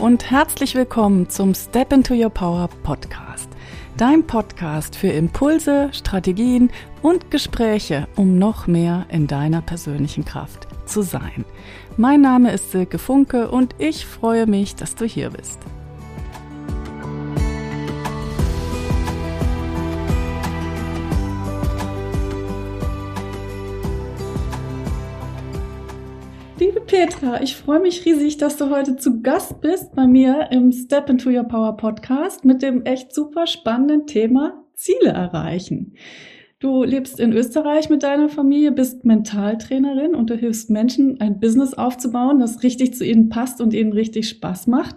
und herzlich willkommen zum Step into Your Power Podcast. Dein Podcast für Impulse, Strategien und Gespräche, um noch mehr in deiner persönlichen Kraft zu sein. Mein Name ist Silke Funke und ich freue mich, dass du hier bist. Petra, ich freue mich riesig, dass du heute zu Gast bist bei mir im Step into Your Power Podcast mit dem echt super spannenden Thema Ziele erreichen. Du lebst in Österreich mit deiner Familie, bist Mentaltrainerin und du hilfst Menschen, ein Business aufzubauen, das richtig zu ihnen passt und ihnen richtig Spaß macht.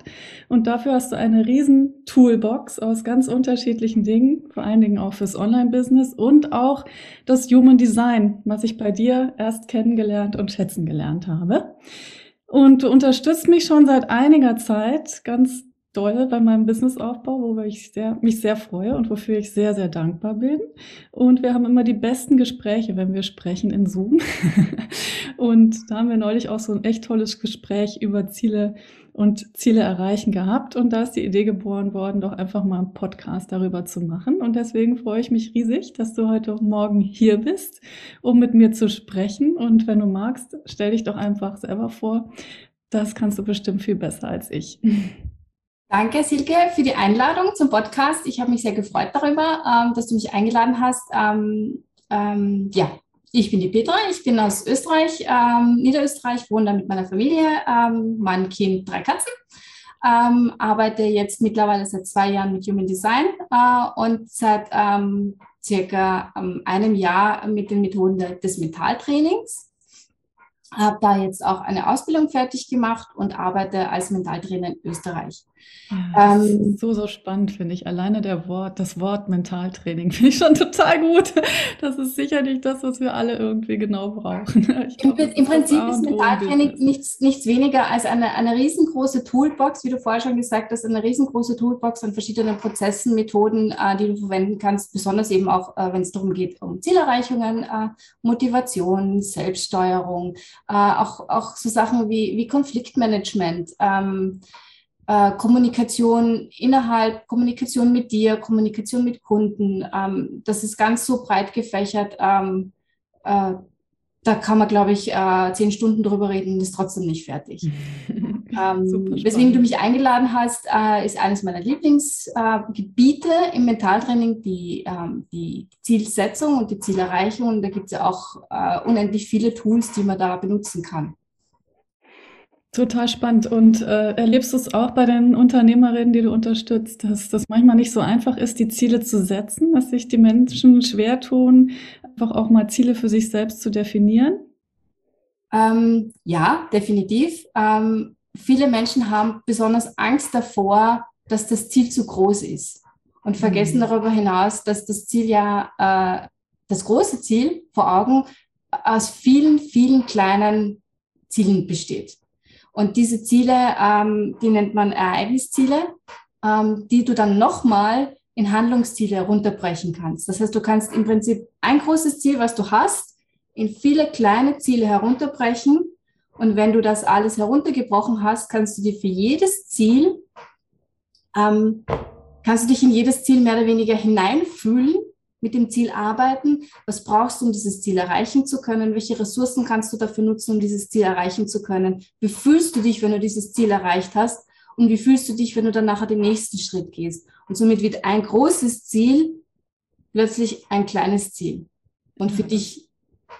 Und dafür hast du eine riesen Toolbox aus ganz unterschiedlichen Dingen, vor allen Dingen auch fürs Online-Business und auch das Human Design, was ich bei dir erst kennengelernt und schätzen gelernt habe. Und du unterstützt mich schon seit einiger Zeit ganz doll bei meinem Businessaufbau, worüber ich sehr, mich sehr freue und wofür ich sehr, sehr dankbar bin. Und wir haben immer die besten Gespräche, wenn wir sprechen in Zoom. und da haben wir neulich auch so ein echt tolles Gespräch über Ziele und Ziele erreichen gehabt. Und da ist die Idee geboren worden, doch einfach mal einen Podcast darüber zu machen. Und deswegen freue ich mich riesig, dass du heute Morgen hier bist, um mit mir zu sprechen. Und wenn du magst, stell dich doch einfach selber vor. Das kannst du bestimmt viel besser als ich. Danke, Silke, für die Einladung zum Podcast. Ich habe mich sehr gefreut darüber, ähm, dass du mich eingeladen hast. Ähm, ähm, ja, ich bin die Petra, ich bin aus Österreich, ähm, Niederösterreich, wohne da mit meiner Familie, ähm, mein Kind, drei Katzen. Ähm, arbeite jetzt mittlerweile seit zwei Jahren mit Human Design äh, und seit circa einem Jahr mit den Methoden des Mentaltrainings habe da jetzt auch eine Ausbildung fertig gemacht und arbeite als Mentaltrainer in Österreich. Ja, ähm, so, so spannend finde ich. Alleine der Wort, das Wort Mentaltraining finde ich schon total gut. Das ist sicherlich das, was wir alle irgendwie genau brauchen. Glaub, Im, Im, Prinzip ist Mentaltraining nichts, nichts weniger als eine, eine riesengroße Toolbox, wie du vorher schon gesagt hast, eine riesengroße Toolbox an verschiedenen Prozessen, Methoden, äh, die du verwenden kannst, besonders eben auch, äh, wenn es darum geht, um Zielerreichungen, äh, Motivation, Selbststeuerung, äh, auch, auch so Sachen wie, wie Konfliktmanagement. Ähm, äh, Kommunikation innerhalb, Kommunikation mit dir, Kommunikation mit Kunden. Ähm, das ist ganz so breit gefächert. Ähm, äh, da kann man, glaube ich, äh, zehn Stunden drüber reden und ist trotzdem nicht fertig. ähm, weswegen du mich eingeladen hast, äh, ist eines meiner Lieblingsgebiete äh, im Mentaltraining die, ähm, die Zielsetzung und die Zielerreichung. Und da gibt es ja auch äh, unendlich viele Tools, die man da benutzen kann. Total spannend. Und äh, erlebst du es auch bei den Unternehmerinnen, die du unterstützt, dass das manchmal nicht so einfach ist, die Ziele zu setzen, dass sich die Menschen schwer tun, einfach auch mal Ziele für sich selbst zu definieren? Ähm, ja, definitiv. Ähm, viele Menschen haben besonders Angst davor, dass das Ziel zu groß ist und vergessen mhm. darüber hinaus, dass das Ziel ja, äh, das große Ziel vor Augen aus vielen, vielen kleinen Zielen besteht. Und diese Ziele, ähm, die nennt man Ereignisziele, ähm, die du dann nochmal in Handlungsziele runterbrechen kannst. Das heißt, du kannst im Prinzip ein großes Ziel, was du hast, in viele kleine Ziele herunterbrechen. Und wenn du das alles heruntergebrochen hast, kannst du dir für jedes Ziel, ähm, kannst du dich in jedes Ziel mehr oder weniger hineinfühlen mit dem Ziel arbeiten? Was brauchst du, um dieses Ziel erreichen zu können? Welche Ressourcen kannst du dafür nutzen, um dieses Ziel erreichen zu können? Wie fühlst du dich, wenn du dieses Ziel erreicht hast? Und wie fühlst du dich, wenn du dann nachher den nächsten Schritt gehst? Und somit wird ein großes Ziel plötzlich ein kleines Ziel. Und für dich,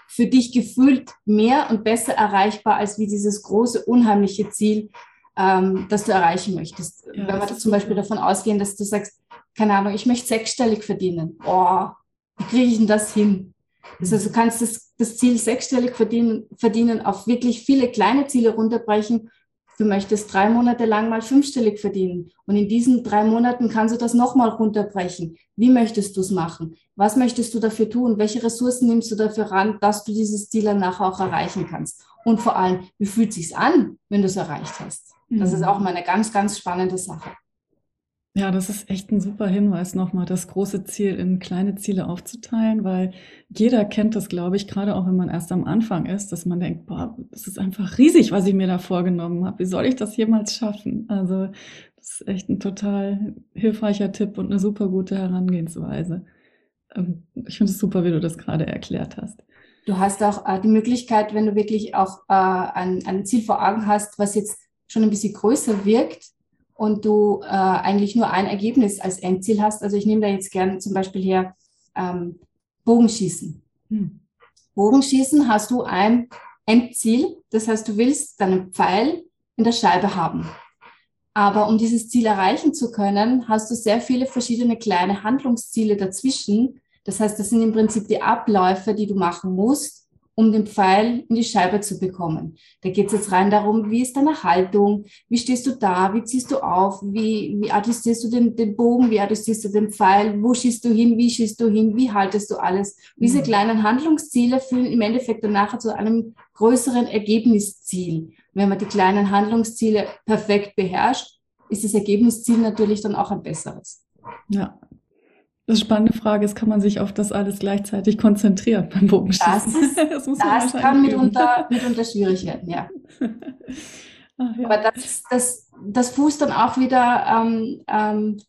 für dich gefühlt mehr und besser erreichbar als wie dieses große, unheimliche Ziel, ähm, das du erreichen möchtest. Ja, Wenn wir zum Beispiel davon ausgehen, dass du sagst, keine Ahnung, ich möchte sechsstellig verdienen. Oh, wie kriege ich denn das hin? Heißt, du kannst das, das Ziel sechsstellig verdienen, verdienen auf wirklich viele kleine Ziele runterbrechen. Du möchtest drei Monate lang mal fünfstellig verdienen. Und in diesen drei Monaten kannst du das nochmal runterbrechen. Wie möchtest du es machen? Was möchtest du dafür tun? Welche Ressourcen nimmst du dafür ran, dass du dieses Ziel dann nachher auch erreichen kannst? Und vor allem, wie fühlt es sich an, wenn du es erreicht hast? Das ist mhm. auch mal eine ganz, ganz spannende Sache. Ja, das ist echt ein super Hinweis nochmal, das große Ziel in kleine Ziele aufzuteilen, weil jeder kennt das, glaube ich, gerade auch wenn man erst am Anfang ist, dass man denkt, boah, das ist einfach riesig, was ich mir da vorgenommen habe. Wie soll ich das jemals schaffen? Also, das ist echt ein total hilfreicher Tipp und eine super gute Herangehensweise. Ähm, ich finde es super, wie du das gerade erklärt hast. Du hast auch äh, die Möglichkeit, wenn du wirklich auch äh, ein, ein Ziel vor Augen hast, was jetzt schon ein bisschen größer wirkt und du äh, eigentlich nur ein Ergebnis als Endziel hast. Also ich nehme da jetzt gern zum Beispiel her ähm, Bogenschießen. Hm. Bogenschießen hast du ein Endziel, das heißt, du willst deinen Pfeil in der Scheibe haben. Aber um dieses Ziel erreichen zu können, hast du sehr viele verschiedene kleine Handlungsziele dazwischen, das heißt, das sind im Prinzip die Abläufe, die du machen musst, um den Pfeil in die Scheibe zu bekommen. Da geht es jetzt rein darum, wie ist deine Haltung, wie stehst du da, wie ziehst du auf, wie, wie adjustierst du den, den Bogen, wie adjustierst du den Pfeil, wo schießt du hin, wie schießt du hin, wie haltest du alles. Und diese mhm. kleinen Handlungsziele führen im Endeffekt dann nachher zu einem größeren Ergebnisziel. Wenn man die kleinen Handlungsziele perfekt beherrscht, ist das Ergebnisziel natürlich dann auch ein besseres. Ja, das spannende Frage ist, kann man sich auf das alles gleichzeitig konzentrieren beim Bogenschießen? Das, das, das kann mitunter, mitunter schwierig werden, ja. Ach, ja. Aber das, das, das fußt dann auch wieder, ähm, ähm,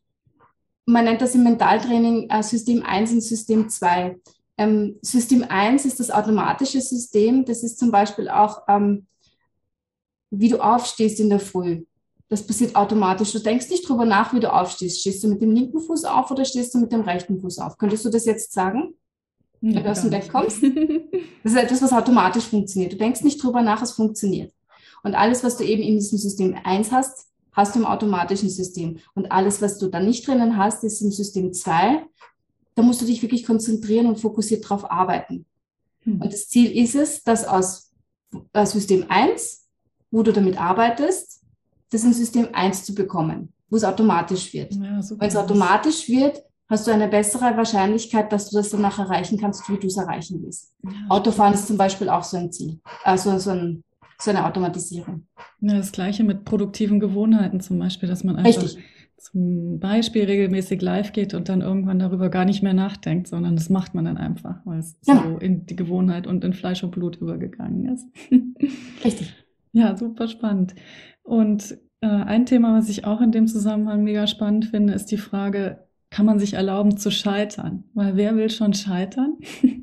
man nennt das im Mentaltraining äh, System 1 und System 2. Ähm, System 1 ist das automatische System, das ist zum Beispiel auch, ähm, wie du aufstehst in der Früh. Das passiert automatisch. Du denkst nicht drüber nach, wie du aufstehst. Stehst du mit dem linken Fuß auf oder stehst du mit dem rechten Fuß auf? Könntest du das jetzt sagen? Ja, wenn du aus dem Bett kommst? Das ist etwas, was automatisch funktioniert. Du denkst nicht drüber nach, es funktioniert. Und alles, was du eben in diesem System 1 hast, hast du im automatischen System. Und alles, was du da nicht drinnen hast, ist im System 2. Da musst du dich wirklich konzentrieren und fokussiert drauf arbeiten. Hm. Und das Ziel ist es, dass aus äh, System 1, wo du damit arbeitest, das in System 1 zu bekommen, wo es automatisch wird. Ja, Wenn es automatisch wird, hast du eine bessere Wahrscheinlichkeit, dass du das danach erreichen kannst, wie du es erreichen willst. Ja, Autofahren ist zum Beispiel auch so ein Ziel, also so, ein, so eine Automatisierung. Ja, das gleiche mit produktiven Gewohnheiten zum Beispiel, dass man einfach Richtig. zum Beispiel regelmäßig live geht und dann irgendwann darüber gar nicht mehr nachdenkt, sondern das macht man dann einfach, weil es ja. so in die Gewohnheit und in Fleisch und Blut übergegangen ist. Richtig. Ja, super spannend. Und äh, ein Thema, was ich auch in dem Zusammenhang mega spannend finde, ist die Frage, kann man sich erlauben zu scheitern? Weil wer will schon scheitern?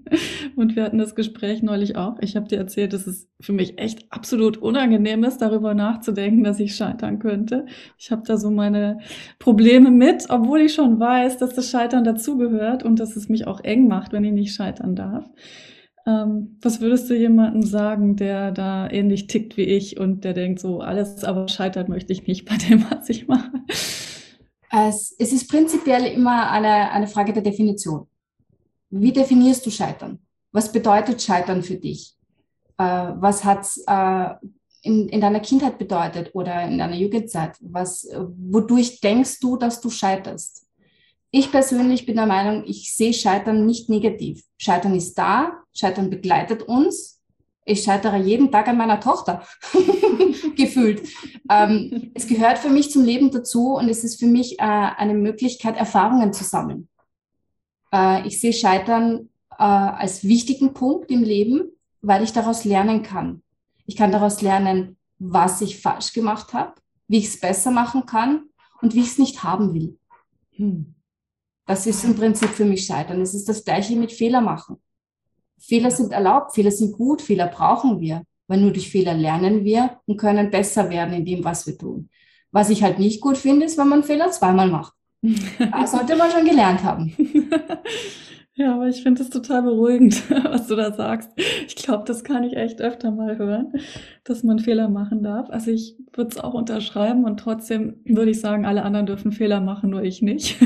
und wir hatten das Gespräch neulich auch. Ich habe dir erzählt, dass es für mich echt absolut unangenehm ist, darüber nachzudenken, dass ich scheitern könnte. Ich habe da so meine Probleme mit, obwohl ich schon weiß, dass das Scheitern dazugehört und dass es mich auch eng macht, wenn ich nicht scheitern darf. Ähm, was würdest du jemandem sagen, der da ähnlich tickt wie ich und der denkt so, alles aber scheitert möchte ich nicht bei dem, was ich mache? Es, es ist prinzipiell immer eine, eine Frage der Definition. Wie definierst du Scheitern? Was bedeutet Scheitern für dich? Äh, was hat es äh, in, in deiner Kindheit bedeutet oder in deiner Jugendzeit? Was, wodurch denkst du, dass du scheiterst? Ich persönlich bin der Meinung, ich sehe Scheitern nicht negativ. Scheitern ist da, Scheitern begleitet uns. Ich scheitere jeden Tag an meiner Tochter, gefühlt. Ähm, es gehört für mich zum Leben dazu und es ist für mich äh, eine Möglichkeit, Erfahrungen zu sammeln. Äh, ich sehe Scheitern äh, als wichtigen Punkt im Leben, weil ich daraus lernen kann. Ich kann daraus lernen, was ich falsch gemacht habe, wie ich es besser machen kann und wie ich es nicht haben will. Hm. Das ist im Prinzip für mich Scheitern. Es ist das Gleiche mit Fehler machen. Fehler sind erlaubt, Fehler sind gut, Fehler brauchen wir. Weil nur durch Fehler lernen wir und können besser werden in dem, was wir tun. Was ich halt nicht gut finde, ist, wenn man Fehler zweimal macht. Das sollte man schon gelernt haben. Ja, aber ich finde es total beruhigend, was du da sagst. Ich glaube, das kann ich echt öfter mal hören, dass man Fehler machen darf. Also ich würde es auch unterschreiben und trotzdem würde ich sagen, alle anderen dürfen Fehler machen, nur ich nicht.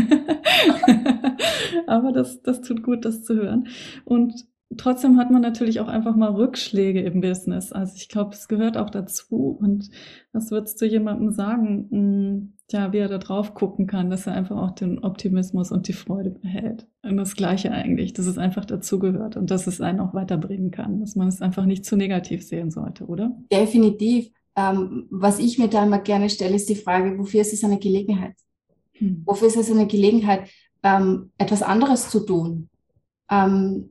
aber das, das tut gut, das zu hören. Und trotzdem hat man natürlich auch einfach mal Rückschläge im Business. Also ich glaube, es gehört auch dazu. Und was würdest du jemandem sagen, hm, ja, wie er da drauf gucken kann, dass er einfach auch den Optimismus und die Freude behält? Und das Gleiche eigentlich, dass es einfach dazugehört und dass es einen auch weiterbringen kann, dass man es einfach nicht zu negativ sehen sollte, oder? Definitiv. Ähm, was ich mir da immer gerne stelle, ist die Frage, wofür ist es eine Gelegenheit? Hm. Wofür ist es eine Gelegenheit, ähm, etwas anderes zu tun? Ähm,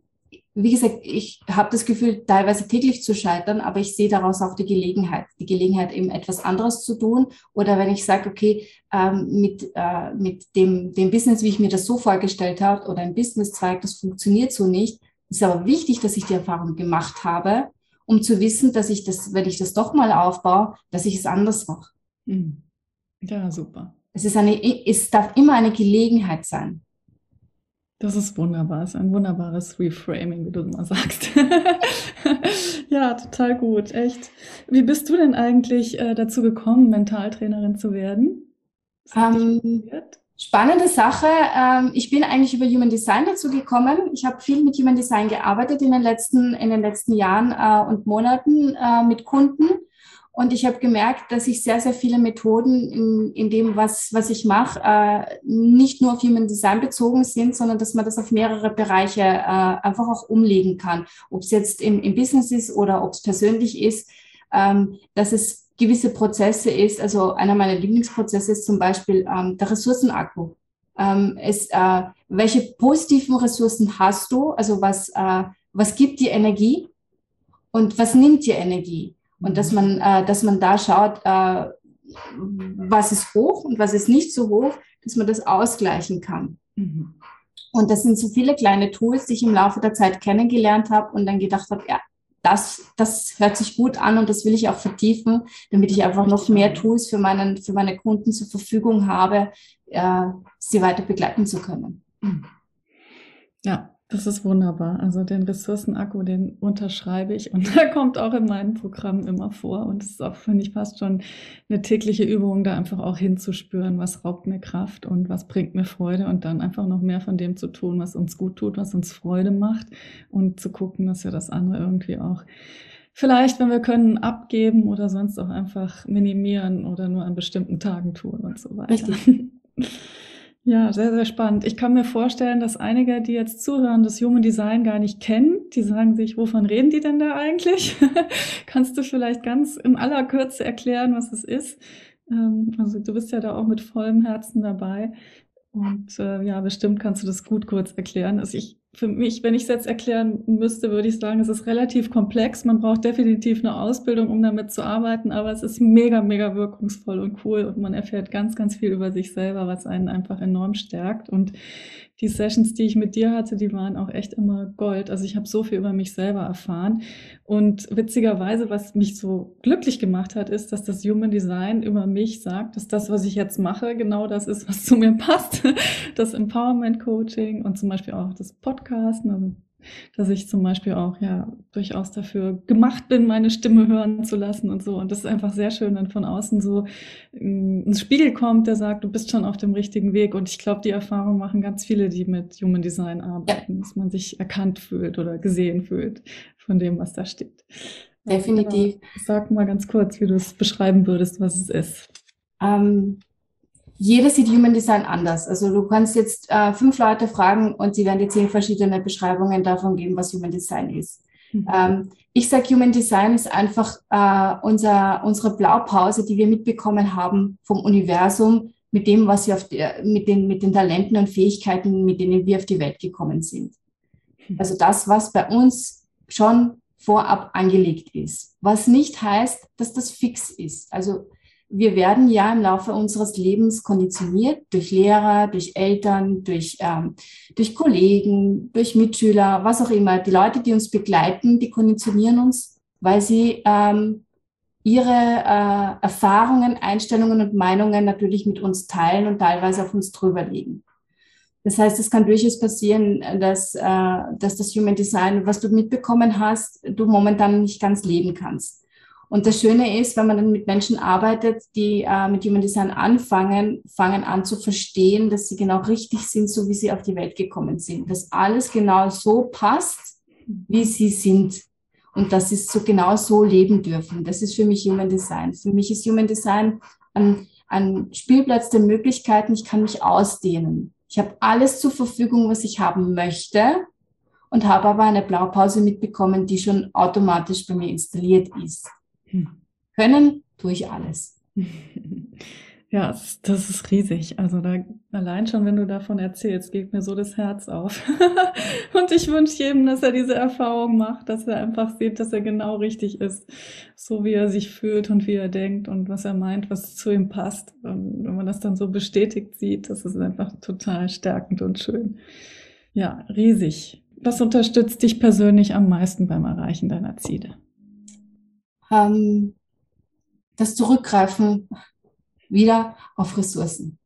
wie gesagt, ich habe das Gefühl, teilweise täglich zu scheitern, aber ich sehe daraus auch die Gelegenheit, die Gelegenheit eben etwas anderes zu tun. Oder wenn ich sage, okay, ähm, mit, äh, mit dem, dem Business, wie ich mir das so vorgestellt habe, oder ein Businesszweig, das funktioniert so nicht. Ist aber wichtig, dass ich die Erfahrung gemacht habe, um zu wissen, dass ich das, wenn ich das doch mal aufbaue, dass ich es anders mache. Hm. Ja, super. Es, ist eine, es darf immer eine Gelegenheit sein. Das ist wunderbar, das ist ein wunderbares Reframing, wie du mal sagst. ja, total gut, echt. Wie bist du denn eigentlich äh, dazu gekommen, Mentaltrainerin zu werden? Ähm, spannende Sache. Ähm, ich bin eigentlich über Human Design dazu gekommen. Ich habe viel mit Human Design gearbeitet in den letzten, in den letzten Jahren äh, und Monaten äh, mit Kunden und ich habe gemerkt, dass ich sehr, sehr viele Methoden in, in dem, was, was ich mache, äh, nicht nur auf Human Design bezogen sind, sondern dass man das auf mehrere Bereiche äh, einfach auch umlegen kann. Ob es jetzt im, im Business ist oder ob es persönlich ist, ähm, dass es gewisse Prozesse ist. Also einer meiner Lieblingsprozesse ist zum Beispiel ähm, der Ressourcenakku. Ähm, es, äh, welche positiven Ressourcen hast du? Also was, äh, was gibt dir Energie und was nimmt dir Energie? Und dass man, äh, dass man da schaut, äh, was ist hoch und was ist nicht so hoch, dass man das ausgleichen kann. Mhm. Und das sind so viele kleine Tools, die ich im Laufe der Zeit kennengelernt habe und dann gedacht habe, ja, das, das hört sich gut an und das will ich auch vertiefen, damit ich einfach noch mehr Tools für, meinen, für meine Kunden zur Verfügung habe, äh, sie weiter begleiten zu können. Mhm. Ja, das ist wunderbar. Also den Ressourcenakku, den unterschreibe ich und der kommt auch in meinem Programm immer vor. Und es ist auch, finde ich, fast schon eine tägliche Übung, da einfach auch hinzuspüren, was raubt mir Kraft und was bringt mir Freude und dann einfach noch mehr von dem zu tun, was uns gut tut, was uns Freude macht und zu gucken, dass wir das andere irgendwie auch vielleicht, wenn wir können, abgeben oder sonst auch einfach minimieren oder nur an bestimmten Tagen tun und so weiter. Richtig. Ja, sehr, sehr spannend. Ich kann mir vorstellen, dass einige, die jetzt zuhören, das Human Design gar nicht kennen. Die sagen sich, wovon reden die denn da eigentlich? Kannst du vielleicht ganz in aller Kürze erklären, was es ist? Ähm, also du bist ja da auch mit vollem Herzen dabei. Und äh, ja, bestimmt kannst du das gut kurz erklären. Also ich für mich, wenn ich es jetzt erklären müsste, würde ich sagen, es ist relativ komplex. Man braucht definitiv eine Ausbildung, um damit zu arbeiten, aber es ist mega, mega wirkungsvoll und cool und man erfährt ganz, ganz viel über sich selber, was einen einfach enorm stärkt. Und die Sessions, die ich mit dir hatte, die waren auch echt immer Gold. Also ich habe so viel über mich selber erfahren. Und witzigerweise, was mich so glücklich gemacht hat, ist, dass das Human Design über mich sagt, dass das, was ich jetzt mache, genau das ist, was zu mir passt. Das Empowerment Coaching und zum Beispiel auch das Podcasten, also dass ich zum Beispiel auch ja durchaus dafür gemacht bin, meine Stimme hören zu lassen und so. Und das ist einfach sehr schön, wenn von außen so ähm, ein Spiegel kommt, der sagt, du bist schon auf dem richtigen Weg. Und ich glaube, die Erfahrung machen ganz viele, die mit Human Design arbeiten, ja. dass man sich erkannt fühlt oder gesehen fühlt von dem, was da steht. Definitiv. Genau. Sag mal ganz kurz, wie du es beschreiben würdest, was es ist. Ähm, jeder sieht Human Design anders. Also du kannst jetzt äh, fünf Leute fragen und sie werden dir zehn verschiedene Beschreibungen davon geben, was Human Design ist. Mhm. Ähm, ich sage, Human Design ist einfach äh, unser, unsere Blaupause, die wir mitbekommen haben vom Universum mit dem, was wir auf die, mit, den, mit den Talenten und Fähigkeiten, mit denen wir auf die Welt gekommen sind. Mhm. Also das, was bei uns schon vorab angelegt ist. Was nicht heißt, dass das fix ist. Also wir werden ja im Laufe unseres Lebens konditioniert durch Lehrer, durch Eltern, durch, ähm, durch Kollegen, durch Mitschüler, was auch immer. Die Leute, die uns begleiten, die konditionieren uns, weil sie ähm, ihre äh, Erfahrungen, Einstellungen und Meinungen natürlich mit uns teilen und teilweise auf uns drüber legen. Das heißt, es kann durchaus passieren, dass, äh, dass das Human Design, was du mitbekommen hast, du momentan nicht ganz leben kannst. Und das Schöne ist, wenn man dann mit Menschen arbeitet, die äh, mit Human Design anfangen, fangen an zu verstehen, dass sie genau richtig sind, so wie sie auf die Welt gekommen sind. Dass alles genau so passt, wie sie sind. Und dass sie so genau so leben dürfen. Das ist für mich Human Design. Für mich ist Human Design ein, ein Spielplatz der Möglichkeiten. Ich kann mich ausdehnen. Ich habe alles zur Verfügung, was ich haben möchte und habe aber eine Blaupause mitbekommen, die schon automatisch bei mir installiert ist. Können tue ich alles. Ja, das ist riesig. Also da allein schon, wenn du davon erzählst, geht mir so das Herz auf. und ich wünsche jedem, dass er diese Erfahrung macht, dass er einfach sieht, dass er genau richtig ist, so wie er sich fühlt und wie er denkt und was er meint, was zu ihm passt. Und wenn man das dann so bestätigt sieht, das ist einfach total stärkend und schön. Ja, riesig. Was unterstützt dich persönlich am meisten beim Erreichen deiner Ziele? Ähm, das Zurückgreifen wieder auf Ressourcen.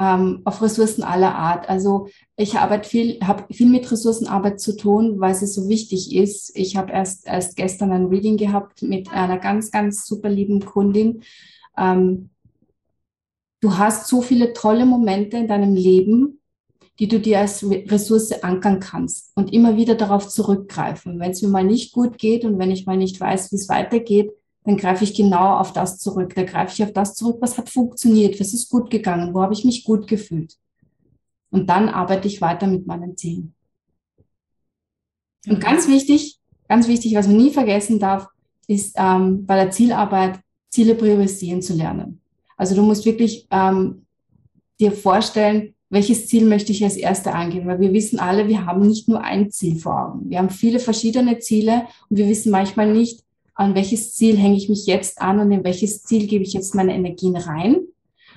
Ähm, auf Ressourcen aller Art. Also ich arbeite viel, habe viel mit Ressourcenarbeit zu tun, weil es so wichtig ist. Ich habe erst, erst gestern ein Reading gehabt mit einer ganz, ganz super lieben Kundin. Ähm, du hast so viele tolle Momente in deinem Leben, die du dir als Ressource ankern kannst und immer wieder darauf zurückgreifen. Wenn es mir mal nicht gut geht und wenn ich mal nicht weiß, wie es weitergeht, dann greife ich genau auf das zurück. Da greife ich auf das zurück, was hat funktioniert, was ist gut gegangen, wo habe ich mich gut gefühlt. Und dann arbeite ich weiter mit meinen Zielen. Und ganz wichtig, ganz wichtig, was man nie vergessen darf, ist ähm, bei der Zielarbeit Ziele priorisieren zu lernen. Also du musst wirklich ähm, dir vorstellen, welches Ziel möchte ich als Erste angehen, weil wir wissen alle, wir haben nicht nur ein Ziel vor Augen. Wir haben viele verschiedene Ziele und wir wissen manchmal nicht, an welches Ziel hänge ich mich jetzt an und in welches Ziel gebe ich jetzt meine Energien rein.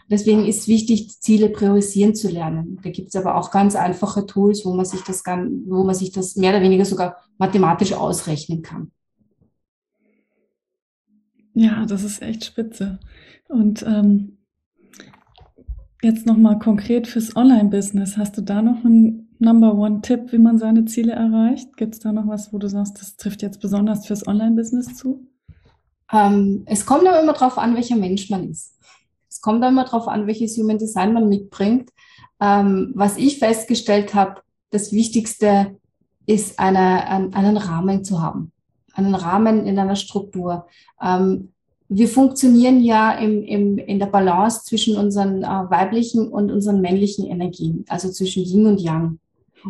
Deswegen ist wichtig, Ziele priorisieren zu lernen. Da gibt es aber auch ganz einfache Tools, wo man sich das, wo man sich das mehr oder weniger sogar mathematisch ausrechnen kann. Ja, das ist echt spitze. Und ähm, jetzt nochmal konkret fürs Online-Business. Hast du da noch einen Number One-Tipp, wie man seine Ziele erreicht? Gibt es da noch was, wo du sagst, das trifft jetzt besonders fürs Online-Business zu? Ähm, es kommt aber immer darauf an, welcher Mensch man ist. Es kommt immer darauf an, welches Human Design man mitbringt. Ähm, was ich festgestellt habe, das Wichtigste ist, eine, ein, einen Rahmen zu haben. Einen Rahmen in einer Struktur. Ähm, wir funktionieren ja im, im, in der Balance zwischen unseren äh, weiblichen und unseren männlichen Energien, also zwischen Yin und Yang.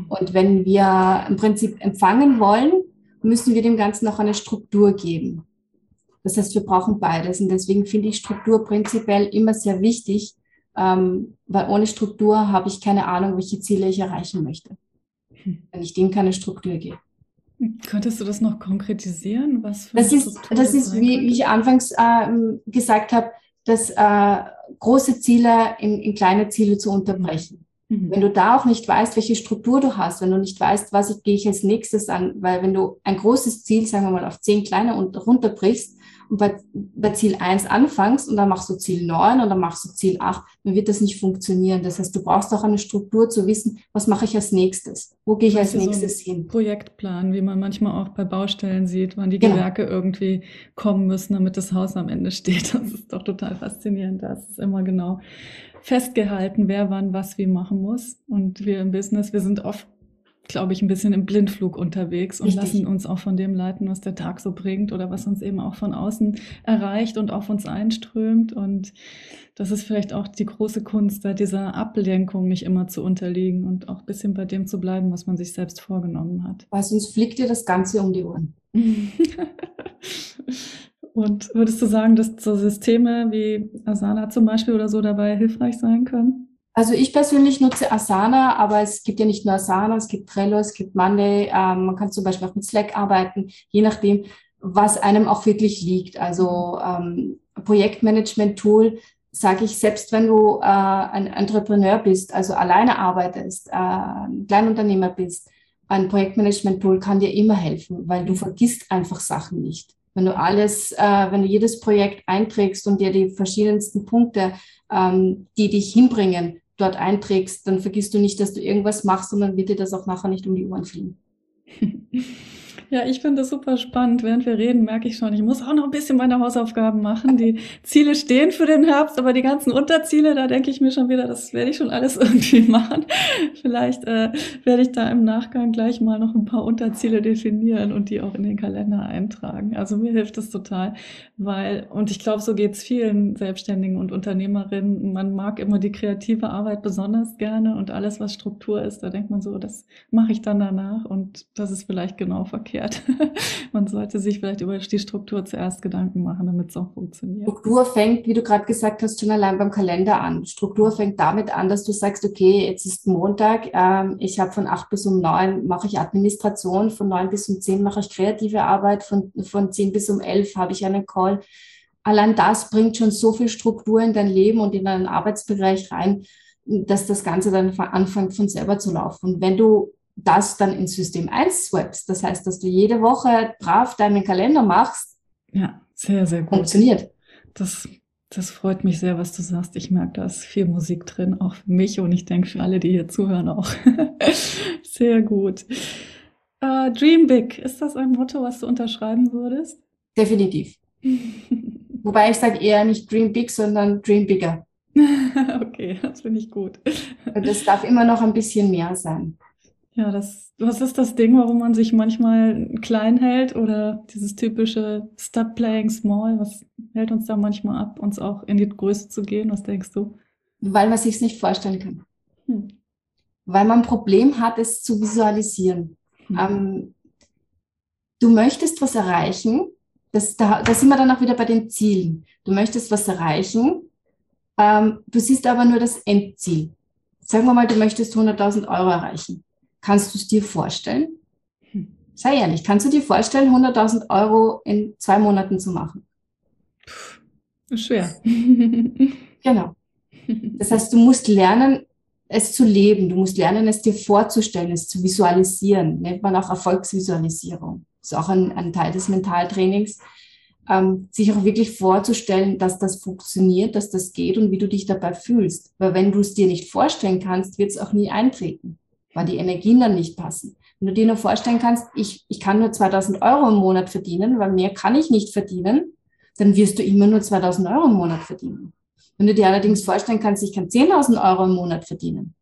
Und wenn wir im Prinzip empfangen wollen, müssen wir dem Ganzen auch eine Struktur geben. Das heißt, wir brauchen beides. Und deswegen finde ich Struktur prinzipiell immer sehr wichtig, ähm, weil ohne Struktur habe ich keine Ahnung, welche Ziele ich erreichen möchte, wenn ich dem keine Struktur gebe. Könntest du das noch konkretisieren? Was für das ist, das ist wie, wie ich anfangs äh, gesagt habe, dass äh, große Ziele in, in kleine Ziele zu unterbrechen. Mhm. Wenn du da auch nicht weißt, welche Struktur du hast, wenn du nicht weißt, was ich, gehe ich als nächstes an, weil wenn du ein großes Ziel, sagen wir mal, auf zehn kleine und runterbrichst und bei, bei Ziel eins anfängst und dann machst du Ziel neun und dann machst du Ziel acht, dann wird das nicht funktionieren. Das heißt, du brauchst auch eine Struktur zu wissen, was mache ich als nächstes? Wo gehe ich als nächstes so hin? Projektplan, wie man manchmal auch bei Baustellen sieht, wann die genau. Gewerke irgendwie kommen müssen, damit das Haus am Ende steht. Das ist doch total faszinierend. Das ist immer genau festgehalten, wer wann was wie machen muss. Und wir im Business, wir sind oft, glaube ich, ein bisschen im Blindflug unterwegs und Richtig. lassen uns auch von dem leiten, was der Tag so bringt oder was uns eben auch von außen erreicht und auf uns einströmt. Und das ist vielleicht auch die große Kunst, da dieser Ablenkung nicht immer zu unterliegen und auch ein bisschen bei dem zu bleiben, was man sich selbst vorgenommen hat. Weil sonst fliegt dir das Ganze um die Ohren. Und würdest du sagen, dass so Systeme wie Asana zum Beispiel oder so dabei hilfreich sein können? Also ich persönlich nutze Asana, aber es gibt ja nicht nur Asana, es gibt Trello, es gibt Monday. Ähm, man kann zum Beispiel auch mit Slack arbeiten, je nachdem, was einem auch wirklich liegt. Also ähm, Projektmanagement-Tool, sage ich, selbst wenn du äh, ein Entrepreneur bist, also alleine arbeitest, äh, ein Kleinunternehmer bist, ein Projektmanagement-Tool kann dir immer helfen, weil du vergisst einfach Sachen nicht. Wenn du alles, äh, wenn du jedes Projekt einträgst und dir die verschiedensten Punkte, ähm, die dich hinbringen, dort einträgst, dann vergisst du nicht, dass du irgendwas machst und dann wird dir das auch nachher nicht um die Ohren fliegen. Ja, ich finde das super spannend. Während wir reden, merke ich schon, ich muss auch noch ein bisschen meine Hausaufgaben machen. Die Ziele stehen für den Herbst, aber die ganzen Unterziele, da denke ich mir schon wieder, das werde ich schon alles irgendwie machen. Vielleicht äh, werde ich da im Nachgang gleich mal noch ein paar Unterziele definieren und die auch in den Kalender eintragen. Also mir hilft das total, weil, und ich glaube, so geht es vielen Selbstständigen und Unternehmerinnen. Man mag immer die kreative Arbeit besonders gerne und alles, was Struktur ist, da denkt man so, das mache ich dann danach und das ist vielleicht genau verkehrt umgekehrt. Man sollte sich vielleicht über die Struktur zuerst Gedanken machen, damit es auch funktioniert. Struktur fängt, wie du gerade gesagt hast, schon allein beim Kalender an. Struktur fängt damit an, dass du sagst, okay, jetzt ist Montag, ähm, ich habe von acht bis um neun mache ich Administration, von neun bis um zehn mache ich kreative Arbeit, von, von zehn bis um elf habe ich einen Call. Allein das bringt schon so viel Struktur in dein Leben und in deinen Arbeitsbereich rein, dass das Ganze dann anfängt von selber zu laufen. Und wenn du das dann ins System 1 swappst, das heißt, dass du jede Woche brav deinen Kalender machst, ja, sehr, sehr gut. Funktioniert. Das, das freut mich sehr, was du sagst. Ich merke, da ist viel Musik drin, auch für mich und ich denke für alle, die hier zuhören, auch. sehr gut. Uh, Dream Big, ist das ein Motto, was du unterschreiben würdest? Definitiv. Wobei ich sage eher nicht Dream Big, sondern Dream Bigger. okay, das finde ich gut. Das darf immer noch ein bisschen mehr sein. Ja, das, was ist das Ding, warum man sich manchmal klein hält oder dieses typische Stop playing small? Was hält uns da manchmal ab, uns auch in die Größe zu gehen? Was denkst du? Weil man sich nicht vorstellen kann. Hm. Weil man ein Problem hat, es zu visualisieren. Hm. Ähm, du möchtest was erreichen, das, da, da sind wir dann auch wieder bei den Zielen. Du möchtest was erreichen, ähm, du siehst aber nur das Endziel. Sagen wir mal, du möchtest 100.000 Euro erreichen. Kannst du es dir vorstellen? Hm. Sei ehrlich, kannst du dir vorstellen, 100.000 Euro in zwei Monaten zu machen? Schwer. genau. Das heißt, du musst lernen, es zu leben. Du musst lernen, es dir vorzustellen, es zu visualisieren. Nennt man auch Erfolgsvisualisierung. Das ist auch ein, ein Teil des Mentaltrainings. Ähm, sich auch wirklich vorzustellen, dass das funktioniert, dass das geht und wie du dich dabei fühlst. Weil wenn du es dir nicht vorstellen kannst, wird es auch nie eintreten, weil die Energien dann nicht passen. Wenn du dir nur vorstellen kannst, ich, ich kann nur 2000 Euro im Monat verdienen, weil mehr kann ich nicht verdienen, dann wirst du immer nur 2000 Euro im Monat verdienen. Wenn du dir allerdings vorstellen kannst, ich kann 10.000 Euro im Monat verdienen,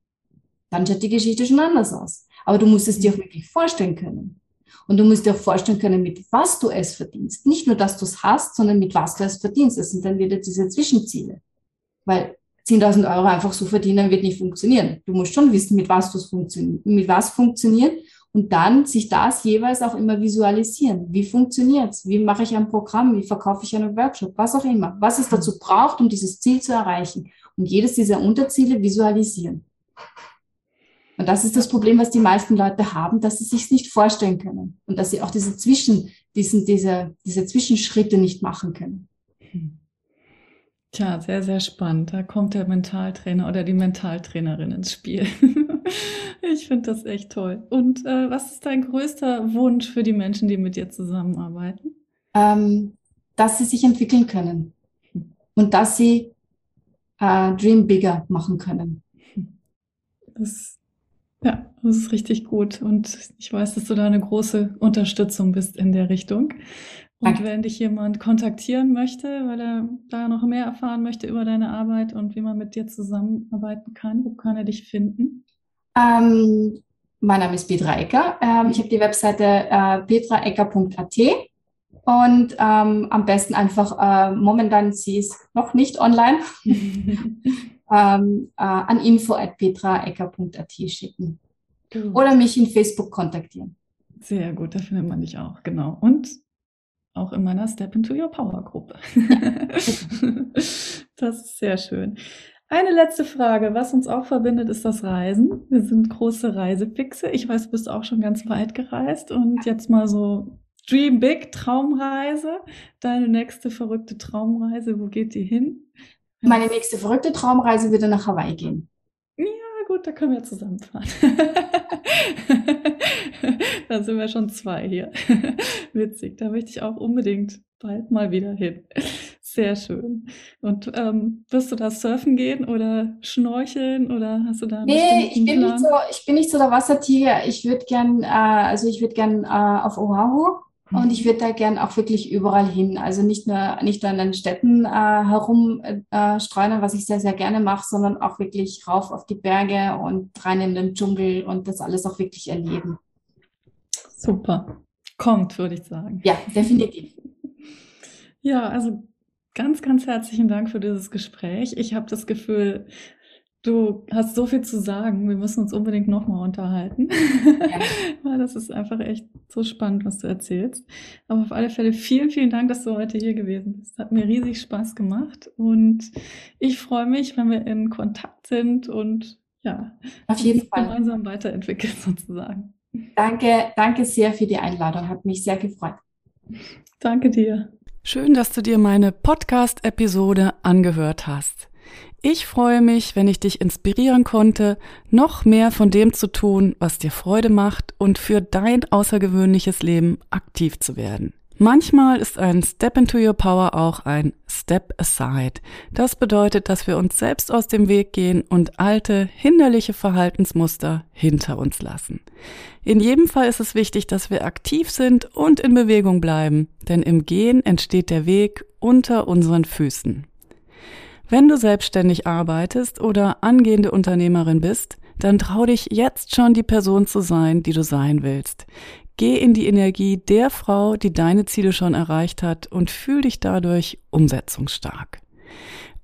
dann schaut die Geschichte schon anders aus. Aber du musst es dir auch wirklich vorstellen können. Und du musst dir auch vorstellen können, mit was du es verdienst. Nicht nur, dass du es hast, sondern mit was du es verdienst. Das sind dann wieder diese Zwischenziele. Weil 10.000 Euro einfach so verdienen wird nicht funktionieren. Du musst schon wissen, mit was, funktioniert, mit was funktioniert und dann sich das jeweils auch immer visualisieren. Wie funktioniert's? Wie mache ich ein Programm? Wie verkaufe ich einen Workshop? Was auch immer. Was es dazu braucht, um dieses Ziel zu erreichen. Und jedes dieser Unterziele visualisieren. Und das ist das Problem, was die meisten Leute haben, dass sie sich nicht vorstellen können. Und dass sie auch diese Zwischen, diesen, diese, diese Zwischenschritte nicht machen können. Tja, sehr, sehr spannend. Da kommt der Mentaltrainer oder die Mentaltrainerin ins Spiel. Ich finde das echt toll. Und äh, was ist dein größter Wunsch für die Menschen, die mit dir zusammenarbeiten? Ähm, dass sie sich entwickeln können und dass sie äh, Dream Bigger machen können. Das, ja, das ist richtig gut. Und ich weiß, dass du da eine große Unterstützung bist in der Richtung. Und wenn dich jemand kontaktieren möchte, weil er da noch mehr erfahren möchte über deine Arbeit und wie man mit dir zusammenarbeiten kann, wo kann er dich finden? Ähm, mein Name ist Petra Ecker. Ähm, ich habe die Webseite äh, petraecker.at und ähm, am besten einfach, äh, momentan sie ist noch nicht online, ähm, äh, an info.petraecker.at schicken. Gut. Oder mich in Facebook kontaktieren. Sehr gut, da findet man dich auch, genau. Und auch in meiner Step into Your Power Gruppe. das ist sehr schön. Eine letzte Frage. Was uns auch verbindet, ist das Reisen. Wir sind große Reisefixe. Ich weiß, du bist auch schon ganz weit gereist und jetzt mal so Dream Big Traumreise. Deine nächste verrückte Traumreise. Wo geht die hin? Meine nächste verrückte Traumreise würde nach Hawaii gehen. Gut, da können wir zusammenfahren. da sind wir schon zwei hier. Witzig, da möchte ich auch unbedingt bald mal wieder hin. Sehr schön. Und ähm, wirst du da surfen gehen oder schnorcheln oder hast du da Nee, ich bin, nicht so, ich bin nicht so der Wassertiger. Ich würde gern, äh, also ich würde gern äh, auf Oahu. Und ich würde da gern auch wirklich überall hin. Also nicht nur, nicht nur an den Städten äh, herumstreuen, äh, was ich sehr, sehr gerne mache, sondern auch wirklich rauf auf die Berge und rein in den Dschungel und das alles auch wirklich erleben. Super. Kommt, würde ich sagen. Ja, definitiv. Ja, also ganz, ganz herzlichen Dank für dieses Gespräch. Ich habe das Gefühl, Du hast so viel zu sagen. Wir müssen uns unbedingt nochmal unterhalten. Ja. Weil das ist einfach echt so spannend, was du erzählst. Aber auf alle Fälle vielen, vielen Dank, dass du heute hier gewesen bist. Hat mir riesig Spaß gemacht. Und ich freue mich, wenn wir in Kontakt sind und ja, auf jeden Fall gemeinsam weiterentwickeln sozusagen. Danke, danke sehr für die Einladung. Hat mich sehr gefreut. Danke dir. Schön, dass du dir meine Podcast-Episode angehört hast. Ich freue mich, wenn ich dich inspirieren konnte, noch mehr von dem zu tun, was dir Freude macht und für dein außergewöhnliches Leben aktiv zu werden. Manchmal ist ein Step into Your Power auch ein Step Aside. Das bedeutet, dass wir uns selbst aus dem Weg gehen und alte, hinderliche Verhaltensmuster hinter uns lassen. In jedem Fall ist es wichtig, dass wir aktiv sind und in Bewegung bleiben, denn im Gehen entsteht der Weg unter unseren Füßen. Wenn du selbstständig arbeitest oder angehende Unternehmerin bist, dann trau dich jetzt schon die Person zu sein, die du sein willst. Geh in die Energie der Frau, die deine Ziele schon erreicht hat und fühl dich dadurch umsetzungsstark.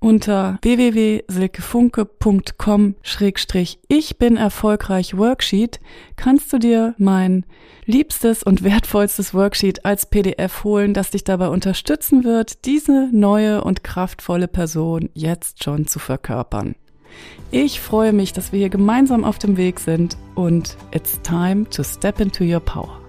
Unter www.silkefunke.com-ich bin erfolgreich Worksheet kannst du dir mein liebstes und wertvollstes Worksheet als PDF holen, das dich dabei unterstützen wird, diese neue und kraftvolle Person jetzt schon zu verkörpern. Ich freue mich, dass wir hier gemeinsam auf dem Weg sind und it's time to step into your power.